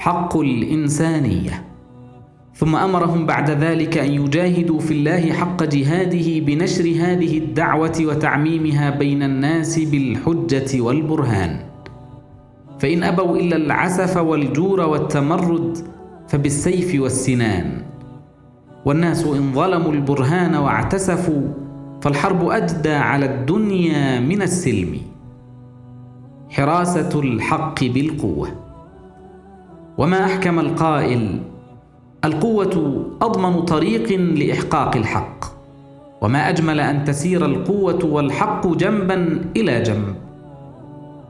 حق الإنسانية. ثم أمرهم بعد ذلك أن يجاهدوا في الله حق جهاده بنشر هذه الدعوة وتعميمها بين الناس بالحجة والبرهان. فإن أبوا إلا العسف والجور والتمرد فبالسيف والسنان. والناس إن ظلموا البرهان واعتسفوا فالحرب أجدى على الدنيا من السلم. حراسة الحق بالقوة. وما أحكم القائل القوة أضمن طريق لإحقاق الحق. وما أجمل أن تسير القوة والحق جنبا إلى جنب.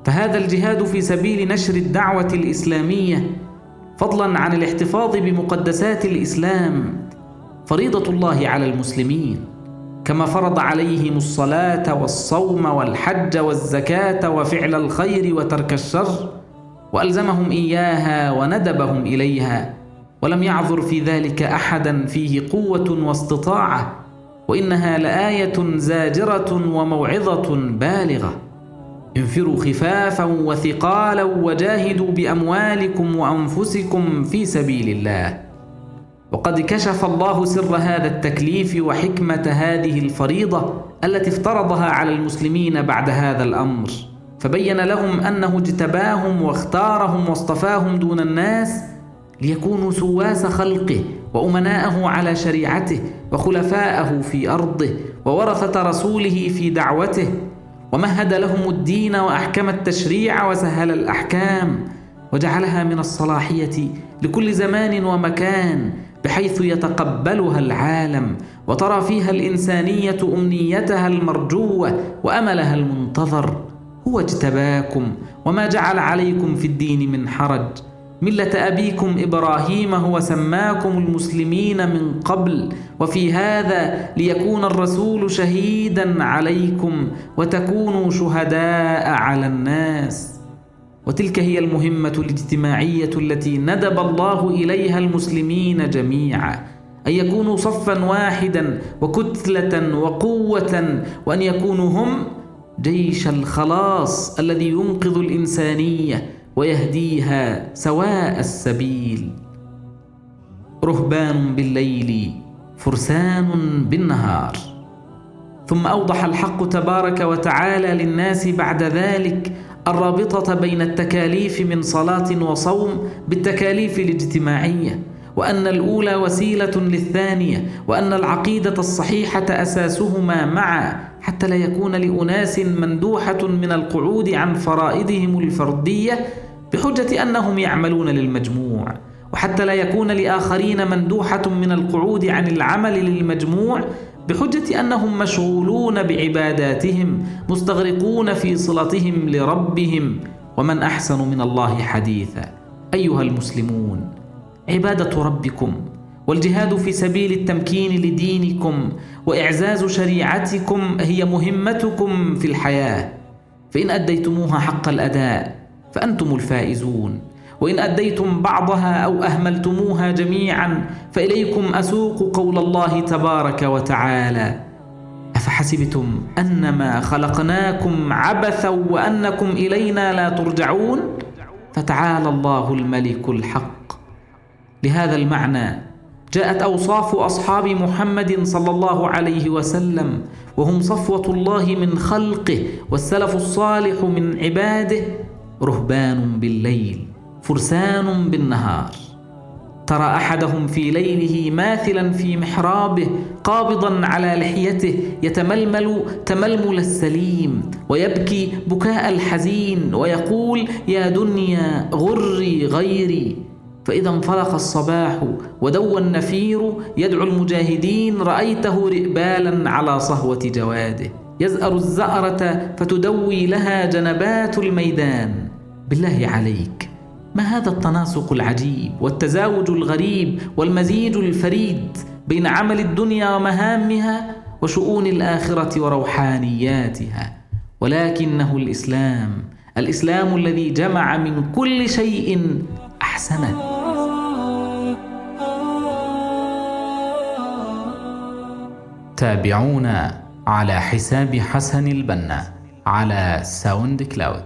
فهذا الجهاد في سبيل نشر الدعوة الإسلامية فضلا عن الاحتفاظ بمقدسات الإسلام فريضة الله على المسلمين كما فرض عليهم الصلاة والصوم والحج والزكاة وفعل الخير وترك الشر. وألزمهم إياها وندبهم إليها ولم يعذر في ذلك أحدا فيه قوة واستطاعة وإنها لآية زاجرة وموعظة بالغة. انفروا خفافا وثقالا وجاهدوا بأموالكم وأنفسكم في سبيل الله. وقد كشف الله سر هذا التكليف وحكمة هذه الفريضة التي افترضها على المسلمين بعد هذا الأمر. فبين لهم أنه اجتباهم واختارهم واصطفاهم دون الناس ليكونوا سواس خلقه وأمناءه على شريعته وخلفاءه في أرضه وورثة رسوله في دعوته ومهد لهم الدين وأحكم التشريع وسهل الأحكام وجعلها من الصلاحية لكل زمان ومكان بحيث يتقبلها العالم وترى فيها الإنسانية أمنيتها المرجوة وأملها المنتظر هو اجتباكم وما جعل عليكم في الدين من حرج. ملة أبيكم إبراهيم هو سماكم المسلمين من قبل وفي هذا ليكون الرسول شهيدا عليكم وتكونوا شهداء على الناس. وتلك هي المهمة الاجتماعية التي ندب الله إليها المسلمين جميعا أن يكونوا صفا واحدا وكتلة وقوة وأن يكونوا هم جيش الخلاص الذي ينقذ الإنسانية ويهديها سواء السبيل. رهبان بالليل فرسان بالنهار. ثم أوضح الحق تبارك وتعالى للناس بعد ذلك الرابطة بين التكاليف من صلاة وصوم بالتكاليف الاجتماعية. وأن الأولى وسيلة للثانية وأن العقيدة الصحيحة أساسهما معا حتى لا يكون لأناس مندوحة من القعود عن فرائضهم الفردية بحجة أنهم يعملون للمجموع. وحتى لا يكون لآخرين مندوحة من القعود عن العمل للمجموع بحجة أنهم مشغولون بعباداتهم مستغرقون في صلتهم لربهم. ومن أحسن من الله حديثا أيها المسلمون. عبادة ربكم والجهاد في سبيل التمكين لدينكم وإعزاز شريعتكم هي مهمتكم في الحياة. فإن أديتموها حق الأداء فأنتم الفائزون. وإن أديتم بعضها أو أهملتموها جميعا فإليكم أسوق قول الله تبارك وتعالى. أفحسبتم أنما خلقناكم عبثا وأنكم إلينا لا ترجعون؟ فتعالى الله الملك الحق. لهذا المعنى جاءت أوصاف أصحاب محمد صلى الله عليه وسلم وهم صفوة الله من خلقه والسلف الصالح من عباده رهبان بالليل فرسان بالنهار. ترى أحدهم في ليله ماثلا في محرابه قابضا على لحيته يتململ تململ السليم ويبكي بكاء الحزين ويقول يا دنيا غري غيري. فإذا انفلق الصباح ودوى النفير يدعو المجاهدين رأيته رئبالا على صهوة جواده. يزأر الزأرة فتدوي لها جنبات الميدان. بالله عليك ما هذا التناسق العجيب والتزاوج الغريب والمزيج الفريد بين عمل الدنيا ومهامها وشؤون الآخرة وروحانياتها؟ ولكنه الإسلام الإسلام الذي جمع من كل شيء أحسنه. تابعونا على حساب حسن البنا على SoundCloud